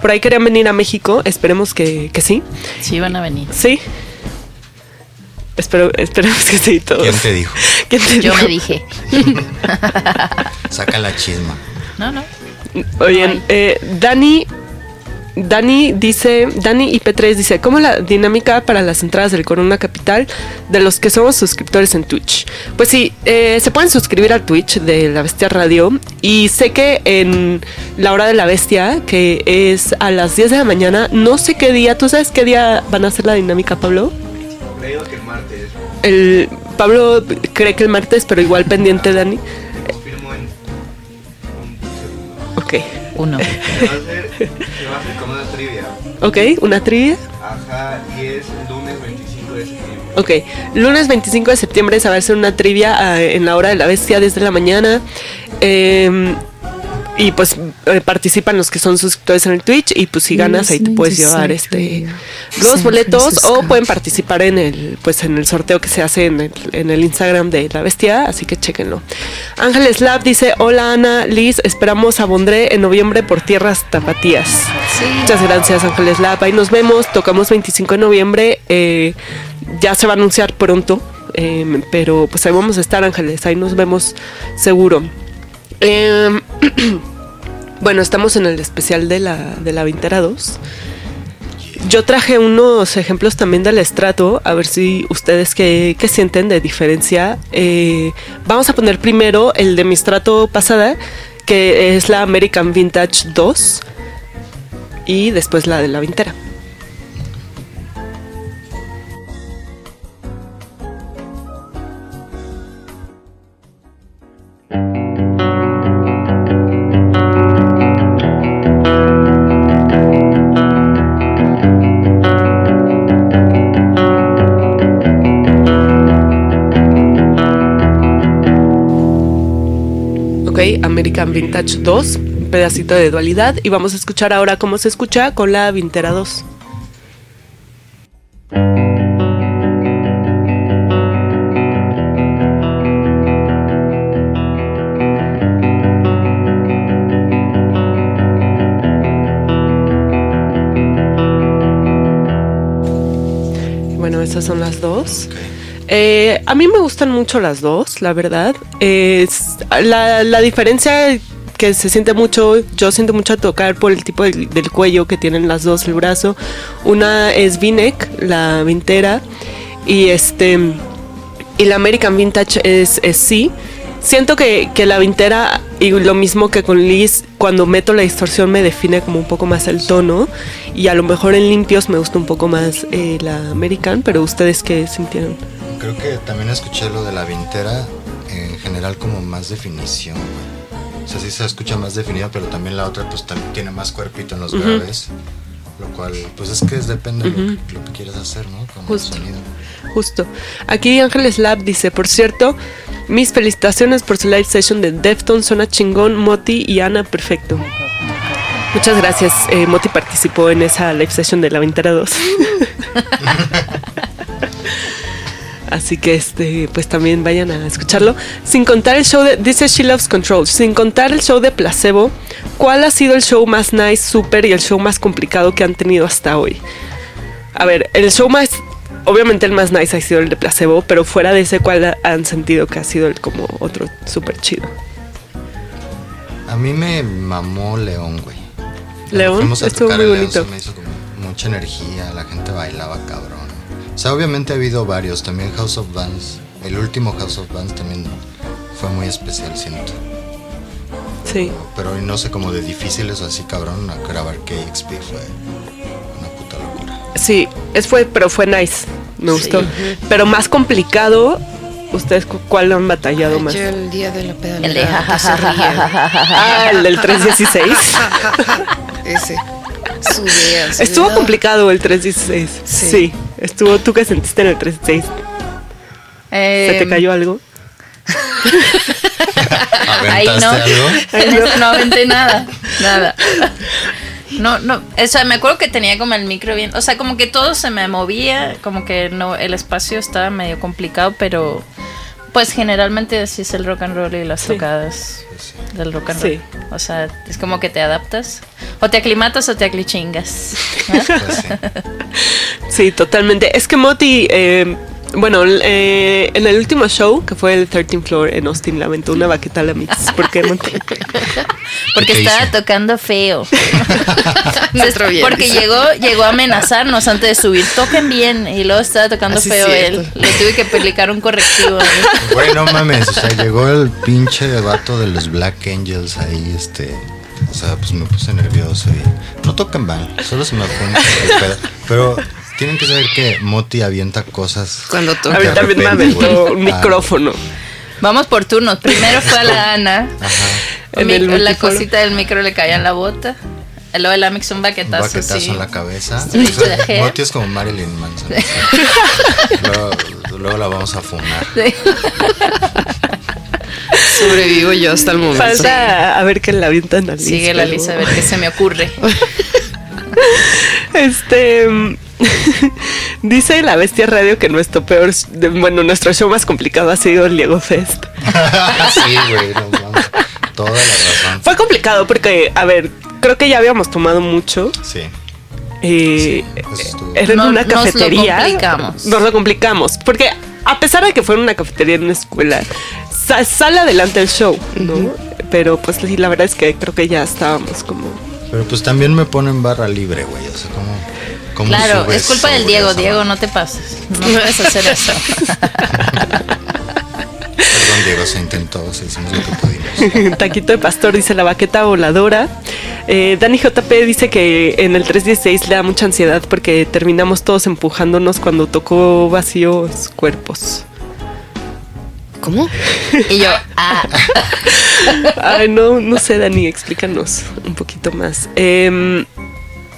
Por ahí querían venir a México, esperemos que, que sí. Sí, van a venir. Sí. Espero, esperemos que sí todos. ¿Quién te dijo? ¿Quién te Yo dijo? me dije. Saca la chisma. No, no. Oigan, Ay. eh, Dani, Dani dice, Dani IP3 dice, ¿cómo la dinámica para las entradas del Corona Capital de los que somos suscriptores en Twitch? Pues sí, eh, se pueden suscribir al Twitch de La Bestia Radio y sé que en la hora de la bestia, que es a las 10 de la mañana, no sé qué día, ¿tú sabes qué día van a hacer la dinámica, Pablo? Creo que el martes. El, Pablo cree que el martes, pero igual pendiente, Dani. Confirmo en un segundo. Ok, Uno. Se va a hacer, se va a hacer como una trivia. ok, una trivia. Ajá, y es el lunes 25 de septiembre. Ok, lunes 25 de septiembre se va a hacer una trivia ah, en la hora de la bestia desde la mañana. Eh, y pues eh, participan los que son suscriptores en el Twitch y pues si ganas ahí te puedes llevar este los boletos o pueden participar en el pues en el sorteo que se hace en el, en el Instagram de la bestia, así que chequenlo. Ángeles Lab dice, hola Ana, Liz, esperamos a Bondré en noviembre por tierras tapatías. Muchas gracias Ángeles Lab, ahí nos vemos, tocamos 25 de noviembre, eh, ya se va a anunciar pronto, eh, pero pues ahí vamos a estar Ángeles, ahí nos vemos seguro. Eh, bueno, estamos en el especial de la, de la Vintera 2. Yo traje unos ejemplos también del estrato, a ver si ustedes qué sienten de diferencia. Eh, vamos a poner primero el de mi estrato pasada, que es la American Vintage 2, y después la de la Vintera. American Vintage 2, un pedacito de dualidad. Y vamos a escuchar ahora cómo se escucha con la Vintera 2. Bueno, esas son las dos. Eh, a mí me gustan mucho las dos, la verdad. Es- la, la diferencia que se siente mucho, yo siento mucho a tocar por el tipo del, cuello que tienen las dos, el brazo. Una es V-neck, la vintera, y este y la American Vintage es, es sí. Siento que, que la vintera, y lo mismo que con Liz, cuando meto la distorsión me define como un poco más el tono. Y a lo mejor en limpios me gusta un poco más eh, la American, pero ustedes qué sintieron? Creo que también escuché lo de la vintera en general como más definición. güey. O sea, sí se escucha más definida, pero también la otra pues también tiene más cuerpito en los Ujú. graves. Lo cual, pues es que es depende de lo, que, lo que quieras hacer, ¿no? Con Justo. el sonido. Justo. Aquí Ángeles Lab dice, por cierto, mis felicitaciones por su live session de Defton, Zona Chingón, Moti y Ana, perfecto. Muchas gracias. eh, Moti participó en esa live session de la Ventera 2. Así que este, pues también vayan a escucharlo. Sin contar el show de dice She Loves Control, sin contar el show de Placebo, ¿cuál ha sido el show más nice, super y el show más complicado que han tenido hasta hoy? A ver, el show más obviamente el más nice ha sido el de Placebo, pero fuera de ese cuál han sentido que ha sido el como otro súper chido. A mí me mamó León, güey. León, estuvo muy León, bonito. se me hizo como mucha energía, la gente bailaba cabrón. O sea, obviamente ha habido varios, también House of Bands. El último House of Bands también fue muy especial, siento. Sí. Pero no sé, como de difíciles o así, cabrón, a grabar KXP fue una puta locura. Sí, es fue, pero fue nice. Me gustó. Pero más complicado, ¿ustedes cu- cuál han batallado más? Yo el día de la El de pedalera se ría. Ah, el del 316. Ese. Estuvo complicado el 316. Sí. Sí. Estuvo tú que sentiste en el 316. ¿Se te Em, cayó algo? Ahí no. ¿Aventaste algo? En eso no aventé nada. Nada. No, no. O sea, me acuerdo que tenía como el micro bien. O sea, como que todo se me movía. Como que no, el espacio estaba medio complicado, pero. Pues generalmente así es el rock and roll y las Sí. tocadas del rock and roll. Sí. O sea, es como que te adaptas. O te aclimatas o te aclichingas. ¿no? Pues sí. Sí, totalmente. Es que Moti, eh, bueno, eh, en el último show, que fue el 13th Floor en Austin, le aventó una baqueta a la mix. ¿Por qué, Moti? Porque ¿Qué estaba hizo? tocando feo. Porque llegó, llegó a amenazarnos antes de subir. Toquen bien. Y luego estaba tocando feo cierto. él. Le tuve que aplicar un correctivo. Güey, no mames, o sea, llegó el pinche vato de los Black Angels ahí, este. O sea, pues me puse nervioso y. No tocan mal, solo se me fue un pedo. Pero tienen que saber que Moti avienta cosas. Cuando A toca. mí de también me aventó un micrófono. Vamos por turnos. Primero fue a la Ana. Ajá. Mi- la cosita del micro le caía en la bota. Lo del Amix un Un baquetazo, baquetazo sí. en la cabeza. Moti es como Marilyn Manson. luego, luego la vamos a fumar. Sí. Sobrevivo yo hasta el momento. Falta a ver que la avientan a Liz. Sigue la lista a ver qué se me ocurre. Este. Dice la bestia radio que nuestro peor. Bueno, nuestro show más complicado ha sido el Diego Fest. sí, güey, no. Toda la razón. Fue complicado porque, a ver, creo que ya habíamos tomado mucho. Sí. Eh, eso estuvo. era en No- una nos lo cafetería. complicamos. Nos lo complicamos. Porque a pesar de que fue en una cafetería en una escuela, sa- sale adelante el show, ¿no? Pero pues sí, la verdad es que creo que ya estábamos como. Pero pues también me ponen barra libre, güey. O sea, como. ¿Cómo Claro, subes es culpa del Diego. Diego, no te pases. No puedes hacer eso. Perdón, Diego, se intentó, se hicimos lo que pudimos. Taquito de pastor dice la baqueta voladora. Eh, Dani JP dice que en el 316 le da mucha ansiedad porque terminamos todos empujándonos cuando tocó vacíos cuerpos. ¿Cómo? Y yo, ah, Ay, no, no sé, Dani, explícanos un poquito más. Em,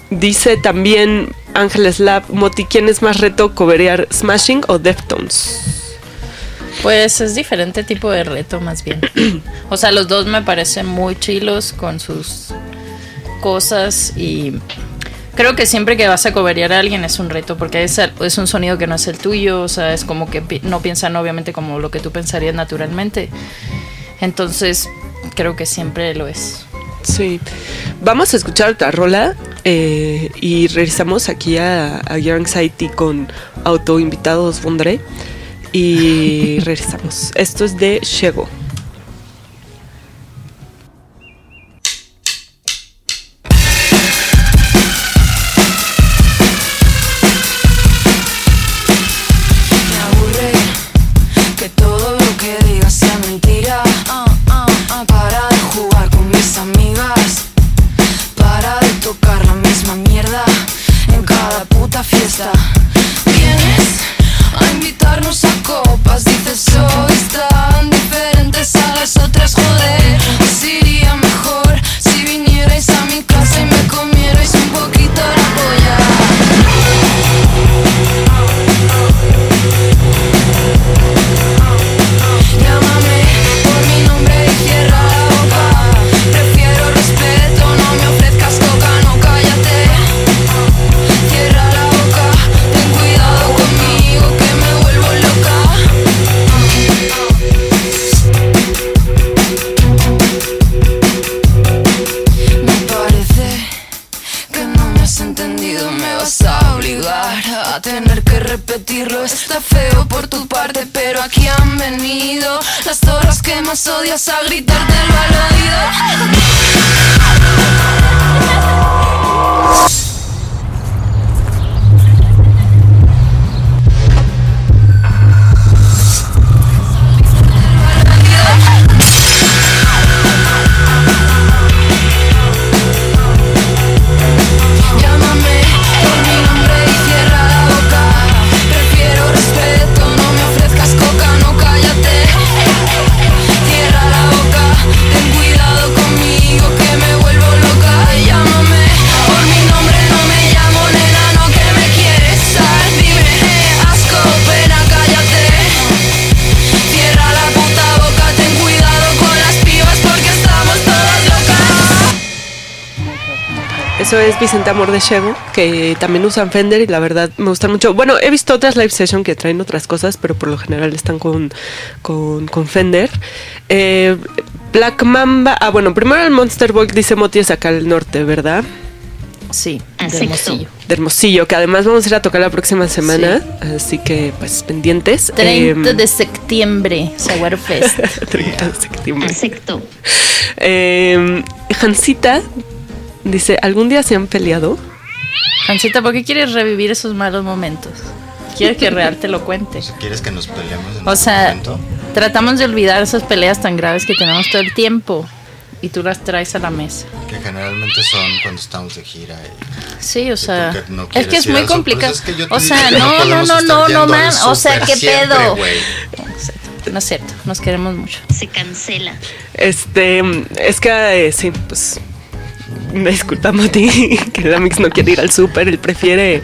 dice también Ángeles Lab, Moti, ¿quién es más reto, coberear Smashing o Deftones? pues es diferente tipo de reto más bien. O sea, los dos me parecen muy chilos con sus cosas y creo que siempre que vas a coberear a alguien es un reto porque es, es un sonido que no es el tuyo, o sea, es como que pi- no piensan obviamente como lo que tú pensarías naturalmente. Entonces, creo que siempre lo es. Sí. Vamos a escuchar otra rola eh, y regresamos aquí a, a Your Anxiety con autoinvitados Bondré. Y regresamos. Esto es de Shego. Eso es Vicente Amor de Shego, que también usan Fender y la verdad me gustan mucho. Bueno, he visto otras live session que traen otras cosas, pero por lo general están con, con, con Fender. Eh, Black Mamba, ah bueno, primero el Monster Boy dice Moti es acá al norte, ¿verdad? Sí, de Acepto. Hermosillo. De Hermosillo, que además vamos a ir a tocar la próxima semana, así que pues pendientes. 30 Em, de septiembre, Saguaro Fest. 30 de septiembre. Acepto. Eh, Hansita dice, ¿algún día se han peleado? Jancita, ¿por qué quieres revivir esos malos momentos? Quieres que Real te lo cuente. ¿Quieres que nos peleemos en O algún sea, momento? tratamos de olvidar esas peleas tan graves que tenemos todo el tiempo y tú las traes a la mesa. Que generalmente son cuando estamos de gira. y- Sí, o sea, no es que es muy complicado. pues es que yo te o sea, no no, no, no, no, man. O sea, qué siempre, pedo. No es cierto, nos queremos mucho. Se cancela. Este, es que eh, sí, pues Una disculpa, Mati, que el Amix no quiere ir al súper, él prefiere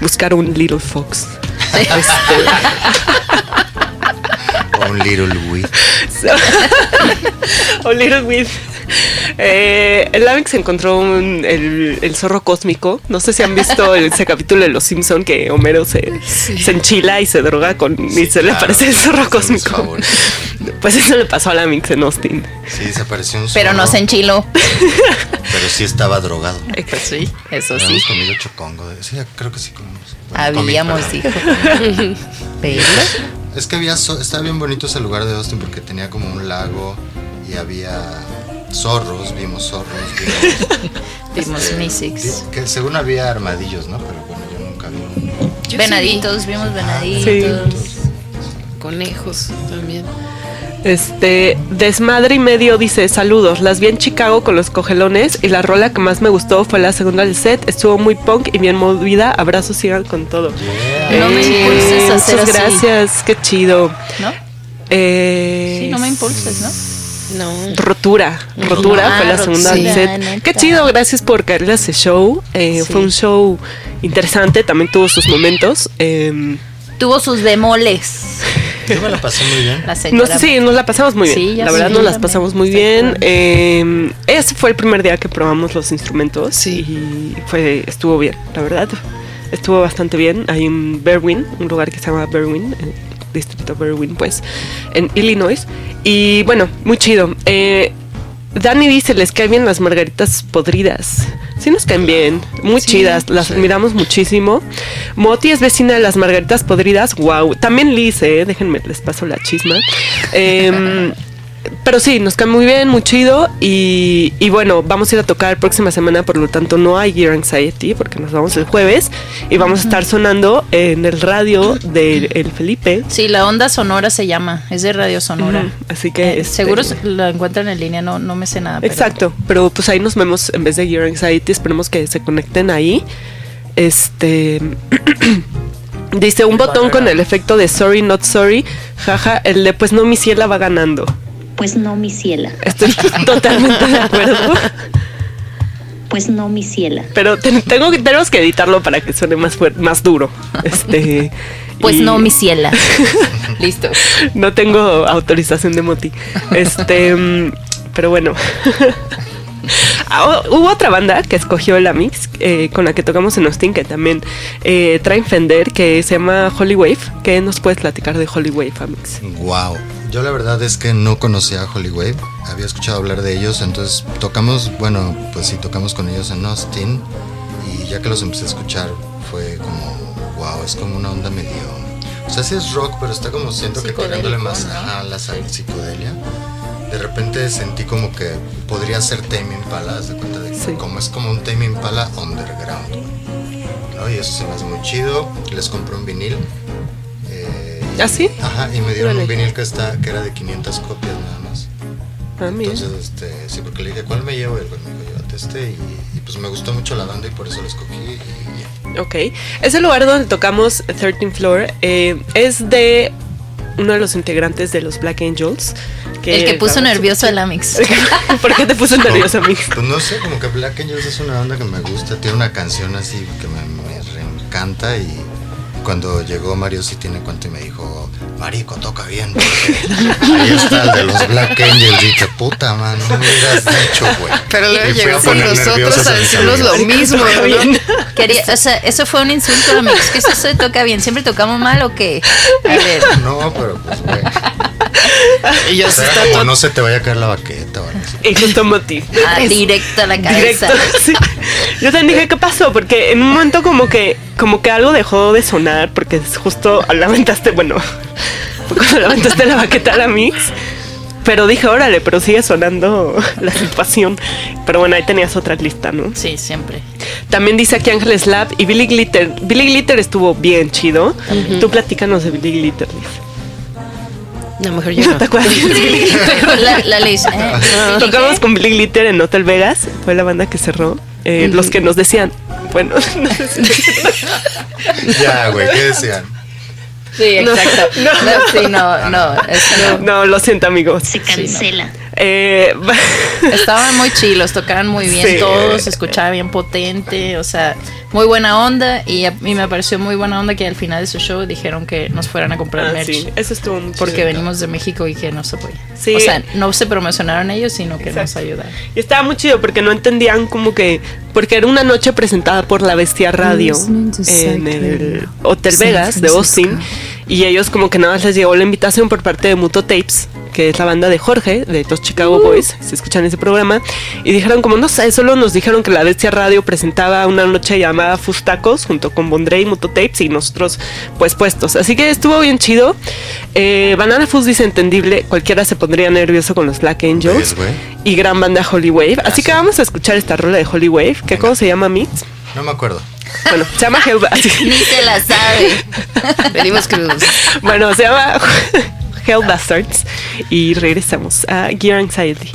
buscar un Little Fox. Un Little Wee. o Little With. Eh, el Amix encontró un- el, el zorro cósmico. No sé si han visto ese capítulo de Los Simpson que Homero se, se enchila y se droga con y se le aparece el zorro cósmico. Pues eso le pasó al Amix en Austin. Sí, se apareció un Pero no zorro, se enchiló. Pero sí estaba drogado. Pues sí, eso sí. Habíamos comido chocongo. Sí, creo que sí comimos. Bueno, comí, Habíamos, perdón. dijo. Pero Es que había estaba bien bonito ese lugar de Austin porque tenía como un lago y había zorros, vimos zorros, vimos, vimos este, Mystics. di- que según había armadillos, ¿no? Pero bueno, yo nunca vi uno. Yo sí Venaditos, vimos venaditos. Sí. Conejos también. Este, Desmadre y medio dice, saludos, las vi en Chicago con los cogelones y la rola que más me gustó fue la segunda del set, estuvo muy punk y bien movida, abrazos sigan con todo. No me impulses a hacer muchas así. gracias, qué chido. ¿No? Eh, Sí, no me impulses, ¿no? No. Rotura, Rotura Ah, fue la segunda del set. Qué chido, gracias por caerle a ese show. Eh, Sí. Fue un show interesante, también tuvo sus momentos. eh, Tuvo sus bemoles. Yo me la pasé muy bien. La No señora. sí, nos la pasamos muy bien. Sí, la verdad, nos las pasamos muy bien. Eh, ese fue el primer día que probamos los instrumentos. Sí. Y fue, estuvo bien, la verdad. Estuvo bastante bien. Hay un Berwyn, un lugar que se llama Berwyn, el distrito Berwyn, pues, en Illinois. Y bueno, muy chido. Eh, Dani dice, les caen bien las margaritas podridas. Sí nos caen bien, muy chidas, las sí. admiramos muchísimo. Moti es vecina de las margaritas podridas, wow. También Liz, eh, déjenme, les paso la chisma. Em, pero sí, nos cae muy bien, muy chido. Y, y bueno, vamos a ir a tocar próxima semana, por lo tanto no hay Gear Anxiety porque nos vamos el jueves y vamos a estar sonando en el radio del el Felipe. Sí, la onda sonora se llama. Es de Radio Sonora. Así que Eh, este, Seguro se- la encuentran en línea, no, no me sé nada. pero- Exacto, pero pues ahí nos vemos en vez de Gear Anxiety, esperemos que se conecten ahí. Este dice un botón con el efecto de sorry not sorry, jaja, el de pues no mi ciela va ganando. Pues no, mi ciela. Estoy totalmente de acuerdo, Pues no, mi ciela. pero ten- tengo que tenemos que editarlo para que suene más fuerte, más duro. Este Pues y- no, mi ciela. Listo. no tengo autorización de Moti. Este, mm, pero bueno. Ah, Hubo otra banda que escogió la mix eh, con la que tocamos en Austin que también eh, traen Fender que se llama Holy Wave. ¿Qué nos puedes platicar de Holy Wave, Amix? Wow. Yo la verdad es que no conocía a Holy Wave. Había escuchado hablar de ellos, entonces tocamos, bueno, pues sí, tocamos con ellos en Austin. Y ya que los empecé a escuchar, fue como, wow, es como una onda medio. O sea, sí es rock, pero está como siento que tirándole más ¿no? a la psicodelia. De repente sentí como que podría ser Tame Impala, de cuenta de que Sí. como es como un Tame Impala underground. ¿no? Y eso se me hace muy chido. Les compré un vinil. eh, ¿Ah, sí? Ajá, y me dieron un Órale. vinil que, está, que era de 500 copias nada más. Ah, mira. Entonces, este, sí, porque le dije, ¿cuál me llevo? Y el güey me dijo, llévate este. Y, y pues me gustó mucho la banda y por eso lo escogí. Y ya. Ok. Ese lugar donde tocamos 13 Floor eh, es de uno de los integrantes de los Black Angels. El que puso nervioso al Amix. ¿Por qué te puso nervioso, Amix? Pues no sé, como que Black Angels es una banda que me gusta. Tiene una canción así que me, me encanta. Y cuando llegó Mario sí tiene cuenta y me dijo, Marico, toca bien. Ahí está el de los Black Angels. Y dije, puta, man, no me hubieras dicho, güey. Pero luego llegó con nosotros a decirnos lo mismo, ¿no? Quería, o sea, eso fue un insulto, Amix. ¿Qué es eso de toca bien? ¿Siempre tocamos mal o qué? A ver. No, pero pues, güey. Y yo O sea, como todo- no se te vaya a caer la baqueta o algo así. Ah, directo a la cabeza. Directo, sí. Yo también dije, ¿qué pasó? Porque en un momento como que, como que algo dejó de sonar, porque es justo lamentaste, bueno, fue cuando lamentaste la baqueta a la mix. Pero dije, órale, pero sigue sonando la situación. Pero bueno, ahí tenías otra lista, ¿no? Sí, siempre. También dice aquí Ángeles Lab y Billy Glitter. Billy Glitter estuvo bien chido. Tú platícanos de Billy Glitter, Liz. No, mejor yo ¿No te acuerdas? Pero la, la Liz, ¿eh? Tocamos con Billy Glitter en Hotel Vegas. Fue la banda que cerró. Eh, Los que nos decían, bueno, no Ya, güey, ¿qué decían? Sí, exacto. No. No, sí, no, no. es- no. no, lo siento, amigos. Se cancela. Eh, Estaban muy chilos, tocaban muy bien Sí. todos, se escuchaba bien potente, o sea, muy buena onda y a mí me pareció muy buena onda que al final de su show dijeron que nos fueran a comprar Ah, merch. sí, eso estuvo muy Porque chido. venimos de México y que nos apoyan. Sí. O sea, no se promocionaron ellos, sino que nos ayudaron. Y estaba muy chido porque no entendían como que. Porque era una noche presentada por La Bestia Radio en el Hotel Vegas de. Austin. Y ellos, como que nada más les llegó la invitación por parte de Muto Tapes, que es la banda de Jorge, de los Chicago Boys, si escuchan ese programa. Y dijeron, como no sé, solo nos dijeron que La Bestia Radio presentaba una noche llamada Fustacos junto con Bondrey y Muto Tapes y nosotros, pues puestos. Así que estuvo bien chido. Eh, Banana Fuzz dice entendible, cualquiera se pondría nervioso con los Black Angels y gran banda Holy Wave. Así que vamos a escuchar esta rola de Holy Wave, que cómo se llama Meet. No me acuerdo. Bueno, se llama Hell Ni se la sabe. Venimos crudos. Bueno, se llama Hell Bastards y regresamos a Gear Anxiety.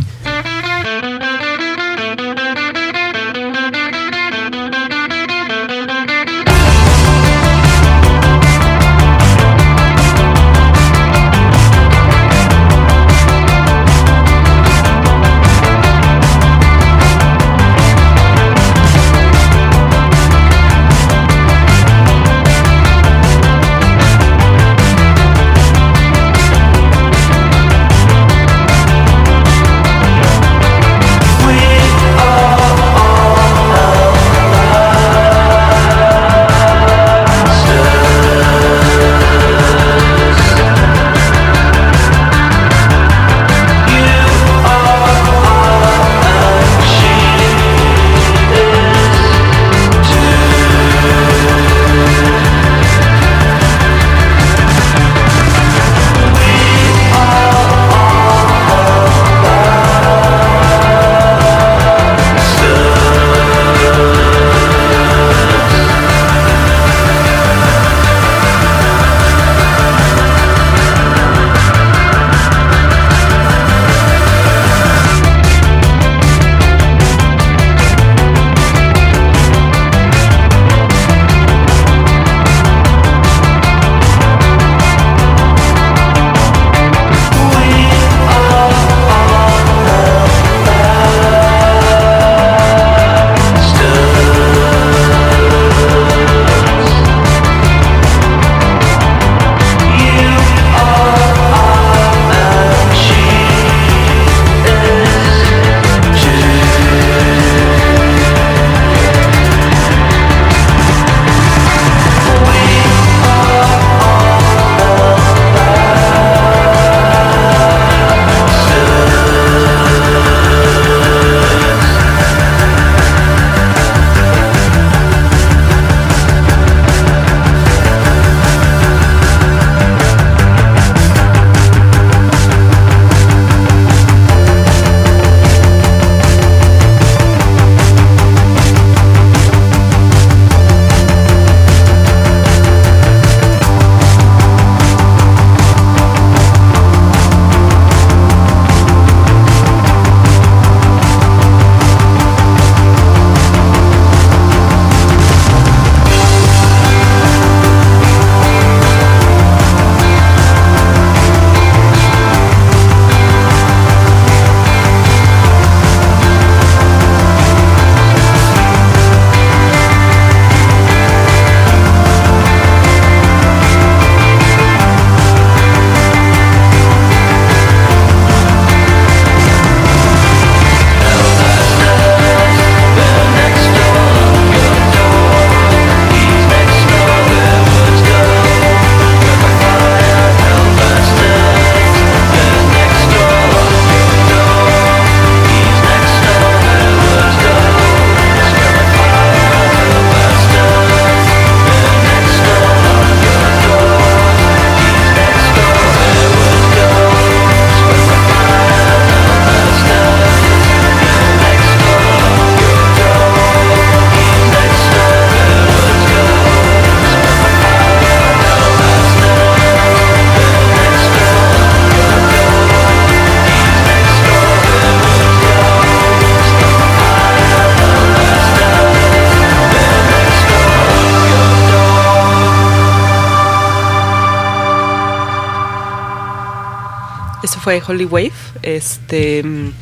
Fue Holy Wave. Este. mm,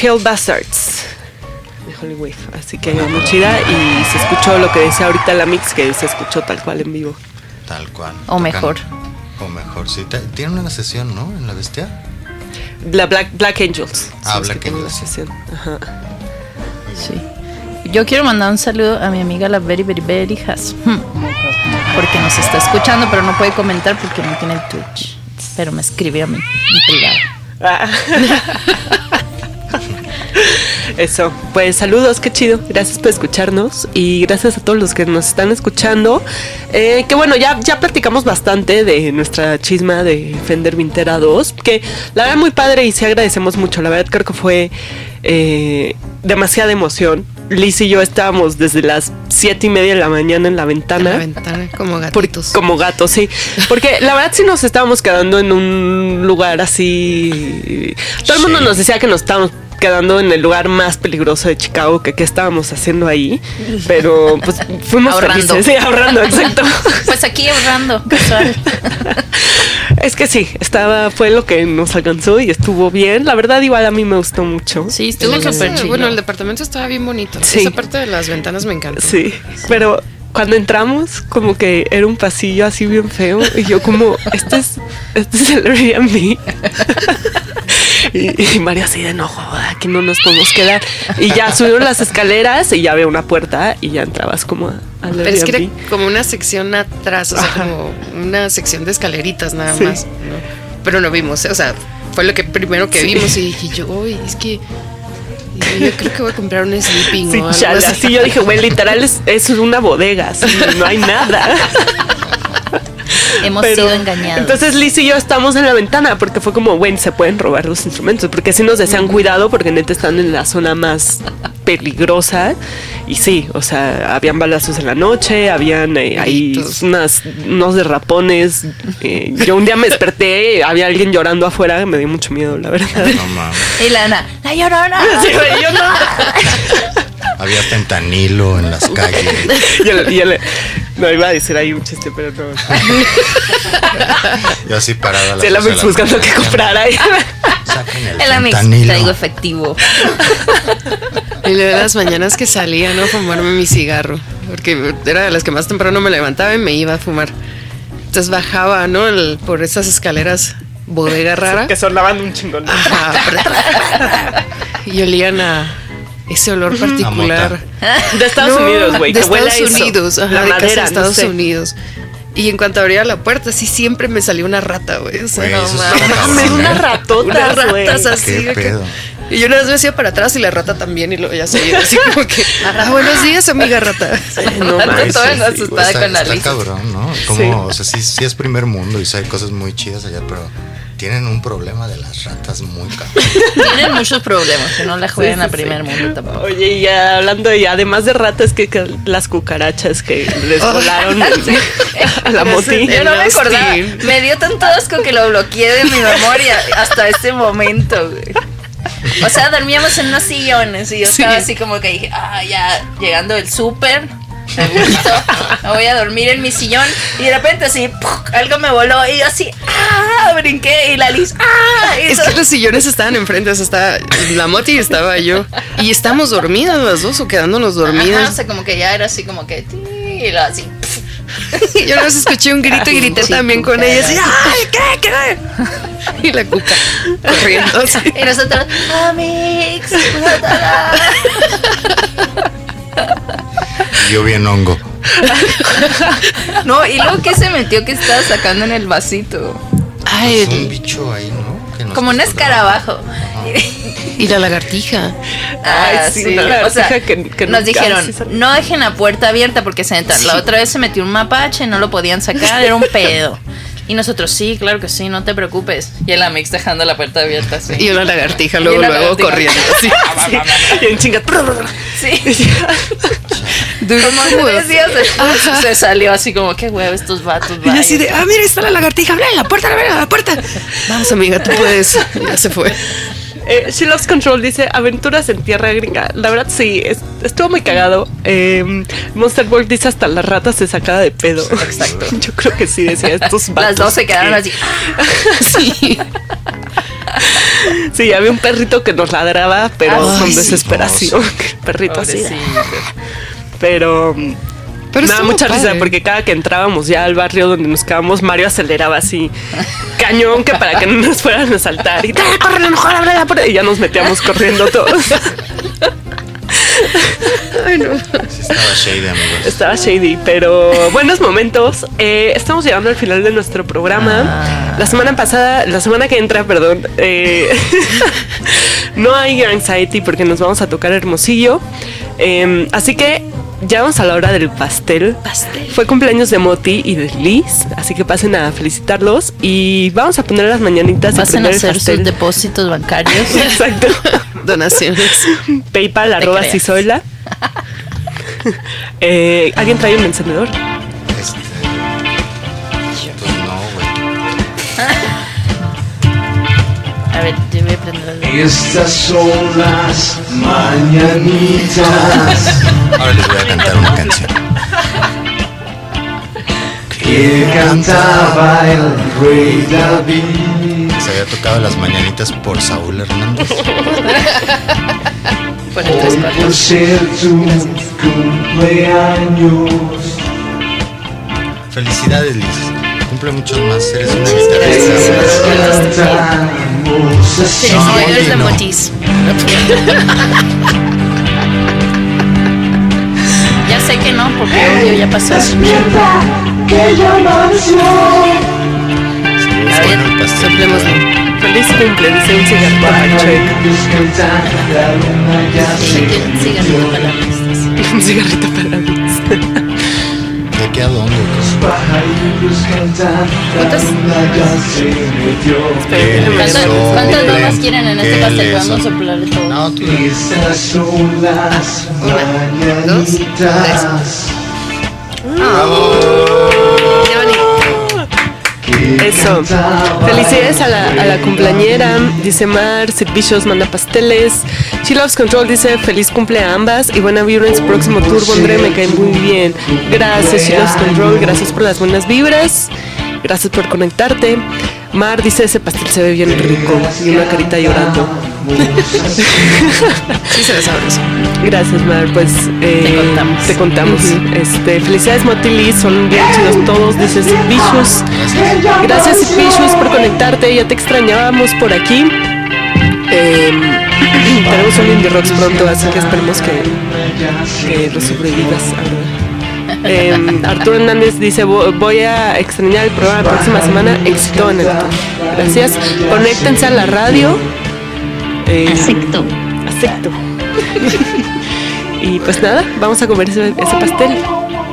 Hell Bastards. De Holy Wave. Así que muy chida. Y se escuchó lo que decía ahorita la mix, que se escuchó tal cual en vivo. Tal cual. O Tocan- mejor. O mejor, sí. Tienen una sesión, ¿no? En la bestia. La Black, Black Angels. Ah, Black Angels, sesión. Ajá. Sí. Yo quiero mandar un saludo a mi amiga la Very Very Very Has. Hmm. Porque nos está escuchando, pero no puede comentar porque no tiene Twitch. Pero me mí en privado. Ah. Eso, pues saludos, qué chido. Gracias por escucharnos y gracias a todos los que nos están escuchando. Eh, que bueno, ya, ya platicamos bastante de nuestra chisma de Fender Vintera 2, que la verdad muy padre y sí agradecemos mucho. La verdad creo que fue eh, demasiada emoción. Liz y yo estábamos desde las siete y media de la mañana en la ventana. En la ventana, como Por- gatitos. como gatos, sí. Porque la verdad sí nos estábamos quedando en un lugar así. Todo el mundo Sí. nos decía que nos estábamos quedando en el lugar más peligroso de Chicago, que qué estábamos haciendo ahí. Pero pues fuimos Ahorrando. felices. Sí, ahorrando, exacto. Pues aquí ahorrando, casual. es que sí, estaba, fue lo que nos alcanzó y estuvo bien. La verdad, igual a mí me gustó mucho. Sí, estuvo súper chido. Bueno, el departamento estaba bien bonito. Sí. Esa parte de las ventanas me encantó. Sí, pero cuando entramos, como que era un pasillo así bien feo. Y yo como, este es, este es el Airbnb. y, y María así de no, joda, aquí no nos podemos quedar. Y ya subieron las escaleras y ya había una puerta y ya entrabas como a- Pero es que era como una sección atrás, o sea, Ajá. como una sección de escaleritas nada Sí. más. ¿no? Pero no vimos, o sea, fue lo que primero que Sí. vimos y dije yo, "Uy, es que yo creo que voy a comprar un sleeping Sí, o algo chale, así". así yo dije, güey, literal es, es una bodega, así, no hay nada. Hemos Pero- sido engañados. Entonces Liz y yo estamos en la ventana porque fue como, bueno, se pueden robar los instrumentos, porque sí nos decían cuidado porque neta están en la zona más peligrosa y sí, o sea, habían balazos en la noche, habían eh, ahí unas, unos derrapones. eh, yo un día me desperté, había alguien llorando afuera, me dio mucho miedo, la verdad. No mames. Y la Ana, la llorona. Sí, yo no. Había fentanilo en las calles. Y el- y el- no iba a decir ahí un chiste, pero no. Yo así parada. la doce de Mix buscando que mañana. comprar ahí. Saquen el, El amigo fentanilo. traigo efectivo. Y luego de las mañanas que salía, ¿no? A fumarme mi cigarro. Porque era de las que más temprano me levantaba y me iba a fumar. Entonces bajaba, ¿no? El- por esas escaleras bodega rara. Que sonaban un chingón. Ajá. y olían a ese olor particular. De Estados No, Unidos, güey. De que huele Estados eso. Unidos, ajá, la de casa madera, de no Estados sé. Unidos. Y en cuanto abría la puerta, sí siempre me salió una rata, güey. O sea, Güey, no mames. Mames, ¿eh? unas ratas así. ¿Qué de que- pedo? Y yo una vez me hacía para atrás y la rata también, y luego ya se así como que. "Ah, buenos días, amiga rata. No Ando mames. toda sí, asustada Está, con la está cabrón, ¿no? Como, Sí. o sea, sí, sí es primer mundo y sí hay cosas muy chidas allá, pero tienen un problema de las ratas muy cabrón. Tienen muchos problemas, que no la jueguen Sí, a sí, primer sí. mundo tampoco. Oye, y ya hablando de, además de ratas, que, que las cucarachas que les volaron a la moti. Yo no me El acordaba. Me dio tanto asco que lo bloqueé de mi memoria hasta este momento, güey. O sea, dormíamos en unos sillones y yo Sí. estaba así como que dije, ah, ya llegando del súper, me gustó, me voy a dormir en mi sillón y de repente así, ¡puc! algo me voló y yo así, ah, brinqué y la Liz, ah, y Es todo- que los sillones estaban enfrente, o sea, estaba la moti y estaba yo. Y estábamos dormidas las dos o quedándonos Ajá, o dormidas. sea, como que ya era así como que, y lo así, yo una vez escuché un grito y grité Sí, también con ella. Así, ¡ay, qué, qué! Y la cuca corriendo así. y nosotros, amigos, Yo bien hongo. No, y luego que se metió que estaba sacando en el vasito. Ay, Es un bicho ahí, ¿no? Que Como un escarabajo. y la lagartija. Ah, Ay, sí, sí. una O sea, lagartija que- que nos dijeron, no dejen la puerta abierta porque se entran. La otra vez se metió un mapache, no lo podían sacar, era un pedo. Y nosotros, sí, claro que sí, no te preocupes. Y el Amix dejando la puerta abierta así. Y una lagartija luego, una luego lagartija. corriendo. Así. Y en chinga. Sí. Como tres días después se salió así como, qué huevo estos vatos. Y así vaya". de, ah, mira, ahí está la lagartija, abre la puerta, abre la puerta. Vamos, amiga, tú puedes. Ya se fue. Eh, She Loves Control dice aventuras en tierra gringa. La verdad sí, es- estuvo muy cagado. Eh, Monster Ball dice hasta la rata se sacaba de pedo. Exacto. Yo creo que sí decía estos Las dos se quedaron que- así. sí. Sí, había un perrito que nos ladraba, pero Ay, con sí. desesperación. El perrito así. Pero. Pero me da mucha risa porque cada que entrábamos ya al barrio donde nos quedábamos, Mario aceleraba así, cañón, que para que no nos fueran a saltar. Y ¡Ah, corre, mejor, ábrela, por ahí". Y ya nos metíamos corriendo todos. Ay, no. Sí estaba shady, amigos. Estaba shady, pero buenos momentos. Eh, estamos llegando al final de nuestro programa. La semana pasada, la semana que entra, perdón, eh, no hay anxiety porque nos vamos a tocar Hermosillo. Eh, así que ya vamos a la hora del pastel. Fue cumpleaños de Moti y de Liz, así que pasen a felicitarlos y vamos a poner las mañanitas Pasen a el hacer sus pastel. depósitos bancarios. Exacto. Donaciones. PayPal, arroba creas. Cisoila. Eh, ¿Alguien trae un encendedor? Este. A ver, yo voy a prender el- Estas son las mañanitas. Ahora les voy a cantar una canción. que cantaba el rey David. Se había tocado las mañanitas por Saúl Hernández. Por el tres por ser tu cumpleaños. Felicidades, Liz. Cumple muchos más. Eres una Cantamos No, eres de no. Motis. Ya sé que no, porque obvio ya pasó. Despierta, que ya. A ver. Soplémosle. Feliz cumple, dice un cigarro para se un cigarrito para. Un cigarrito para Liz. ¿De qué a dónde? ¿Cuántas, cuántas quieren en este que pastel? le Vamos a soplar de todo. No, tú. Las mañanitas. Eso. Felicidades a la, a cumpleañera, dice Mar. Vicious manda pasteles. She Loves Control dice feliz cumple a ambas y buena vibra en su próximo tour. Bondre me cae muy bien. Gracias, She Loves Control. Gracias por las buenas vibras. Gracias por conectarte. Mar dice ese pastel se ve bien rico y una carita llorando. Sí se sabroso. Gracias, Mar. Pues eh, Te contamos. te contamos. Este, felicidades, Motili. Son bien chidos todos. Dices Vicious. Gracias, Sid Vicious, por conectarte. Ya te extrañábamos por aquí. Eh, tenemos un Indie Rocks pronto, así que esperemos que, que lo sobrevivas. Arturo. Eh, Arturo Hernández dice: "Vo- Voy a extrañar el programa la próxima semana. Éxito en el tour. Gracias. Conéctense a la radio. Eh, Acepto. Acepto. y pues nada, vamos a comer ese, ese pastel.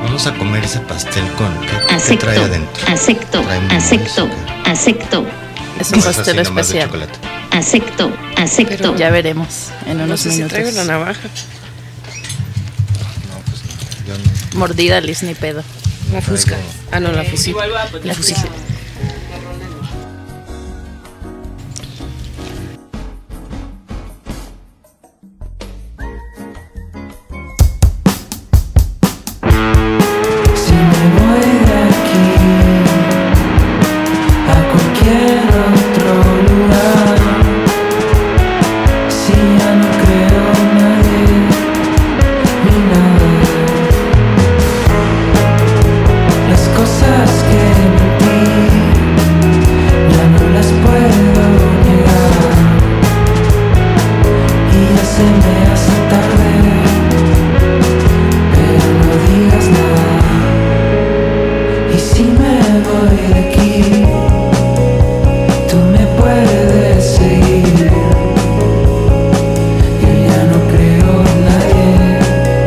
Vamos a comer ese pastel con. ¿Qué, qué Acepto. trae adentro? Acepto. Trae Acepto. Acepto. Es ¿O un pastel especial. chocolate? Acepto. Acepto. Ya veremos en No unos si minutos. traigo la navaja. No, pues yo no. Mordida, Liz, ni pedo. La fusca. Ah, no, la fusil. Poner La fusil.